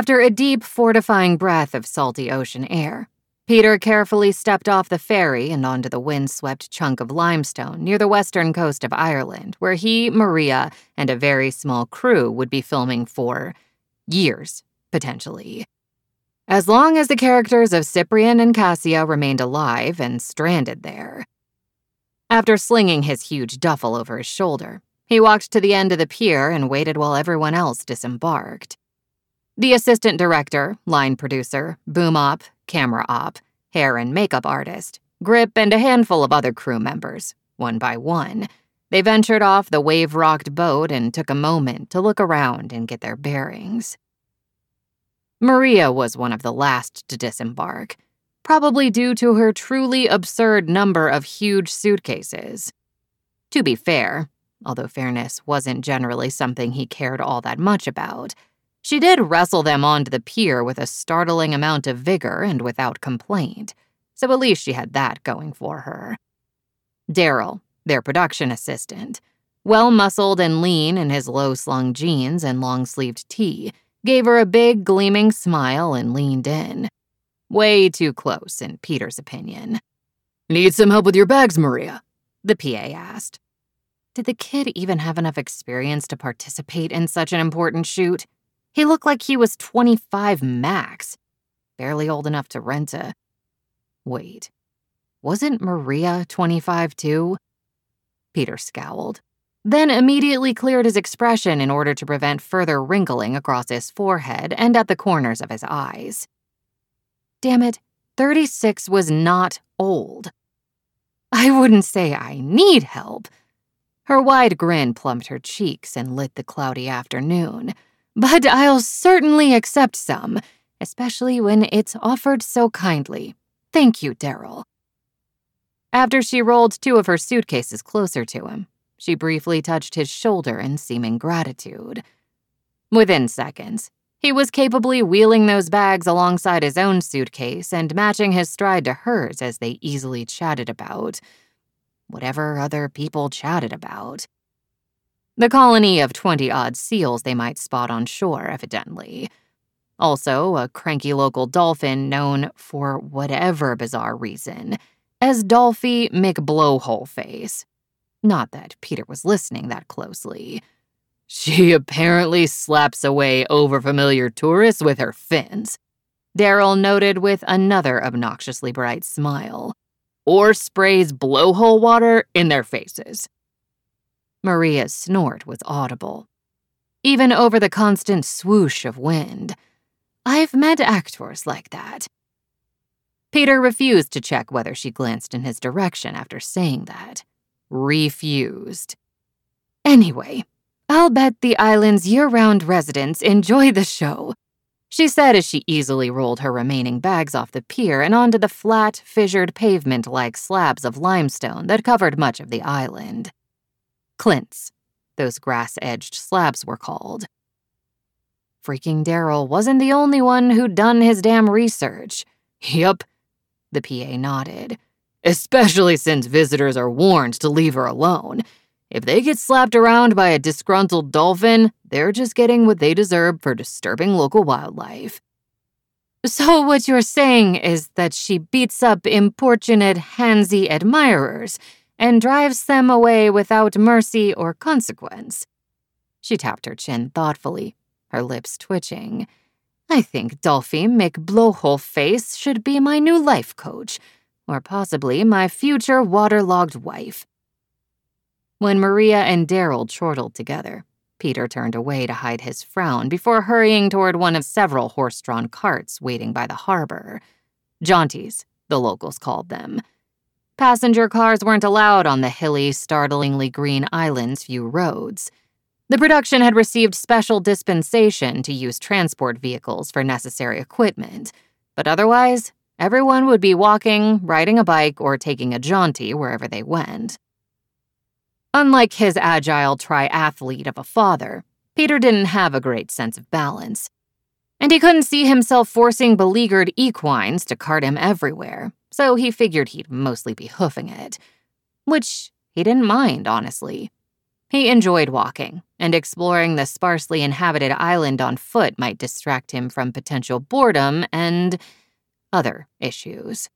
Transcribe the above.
After a deep, fortifying breath of salty ocean air, Peter carefully stepped off the ferry and onto the wind-swept chunk of limestone near the western coast of Ireland, where he, Maria, and a very small crew would be filming for years, potentially. As long as the characters of Cyprian and Cassia remained alive and stranded there. After slinging his huge duffel over his shoulder, he walked to the end of the pier and waited while everyone else disembarked. The assistant director, line producer, boom op, camera op, hair and makeup artist, Grip, and a handful of other crew members, one by one. They ventured off the wave rocked boat and took a moment to look around and get their bearings. Maria was one of the last to disembark, probably due to her truly absurd number of huge suitcases. To be fair, although fairness wasn't generally something he cared all that much about, she did wrestle them onto the pier with a startling amount of vigor and without complaint, so at least she had that going for her. Daryl, their production assistant, well muscled and lean in his low slung jeans and long sleeved tee, gave her a big, gleaming smile and leaned in. Way too close, in Peter's opinion. Need some help with your bags, Maria? The PA asked. Did the kid even have enough experience to participate in such an important shoot? He looked like he was 25 max, barely old enough to rent a. Wait, wasn't Maria 25 too? Peter scowled, then immediately cleared his expression in order to prevent further wrinkling across his forehead and at the corners of his eyes. Damn it, 36 was not old. I wouldn't say I need help. Her wide grin plumped her cheeks and lit the cloudy afternoon but I'll certainly accept some, especially when it's offered so kindly. Thank you, Daryl. After she rolled two of her suitcases closer to him, she briefly touched his shoulder in seeming gratitude. Within seconds, he was capably wheeling those bags alongside his own suitcase and matching his stride to hers as they easily chatted about whatever other people chatted about. The colony of 20 odd seals they might spot on shore, evidently. Also, a cranky local dolphin known, for whatever bizarre reason, as Dolphy McBlowholeface. Not that Peter was listening that closely. She apparently slaps away overfamiliar tourists with her fins, Daryl noted with another obnoxiously bright smile. Or sprays blowhole water in their faces. Maria's snort was audible. Even over the constant swoosh of wind. I've met actors like that. Peter refused to check whether she glanced in his direction after saying that. Refused. Anyway, I'll bet the island's year round residents enjoy the show, she said as she easily rolled her remaining bags off the pier and onto the flat, fissured pavement like slabs of limestone that covered much of the island. Clints, those grass edged slabs were called. Freaking Daryl wasn't the only one who'd done his damn research. Yup, the PA nodded. Especially since visitors are warned to leave her alone. If they get slapped around by a disgruntled dolphin, they're just getting what they deserve for disturbing local wildlife. So, what you're saying is that she beats up importunate, handsy admirers and drives them away without mercy or consequence. She tapped her chin thoughtfully, her lips twitching. I think Dolphy McBlowholeface should be my new life coach, or possibly my future waterlogged wife. When Maria and Daryl chortled together, Peter turned away to hide his frown before hurrying toward one of several horse drawn carts waiting by the harbor. Jaunties, the locals called them. Passenger cars weren't allowed on the hilly, startlingly green island's few roads. The production had received special dispensation to use transport vehicles for necessary equipment, but otherwise, everyone would be walking, riding a bike, or taking a jaunty wherever they went. Unlike his agile triathlete of a father, Peter didn't have a great sense of balance. And he couldn't see himself forcing beleaguered equines to cart him everywhere, so he figured he'd mostly be hoofing it. Which he didn't mind, honestly. He enjoyed walking, and exploring the sparsely inhabited island on foot might distract him from potential boredom and other issues.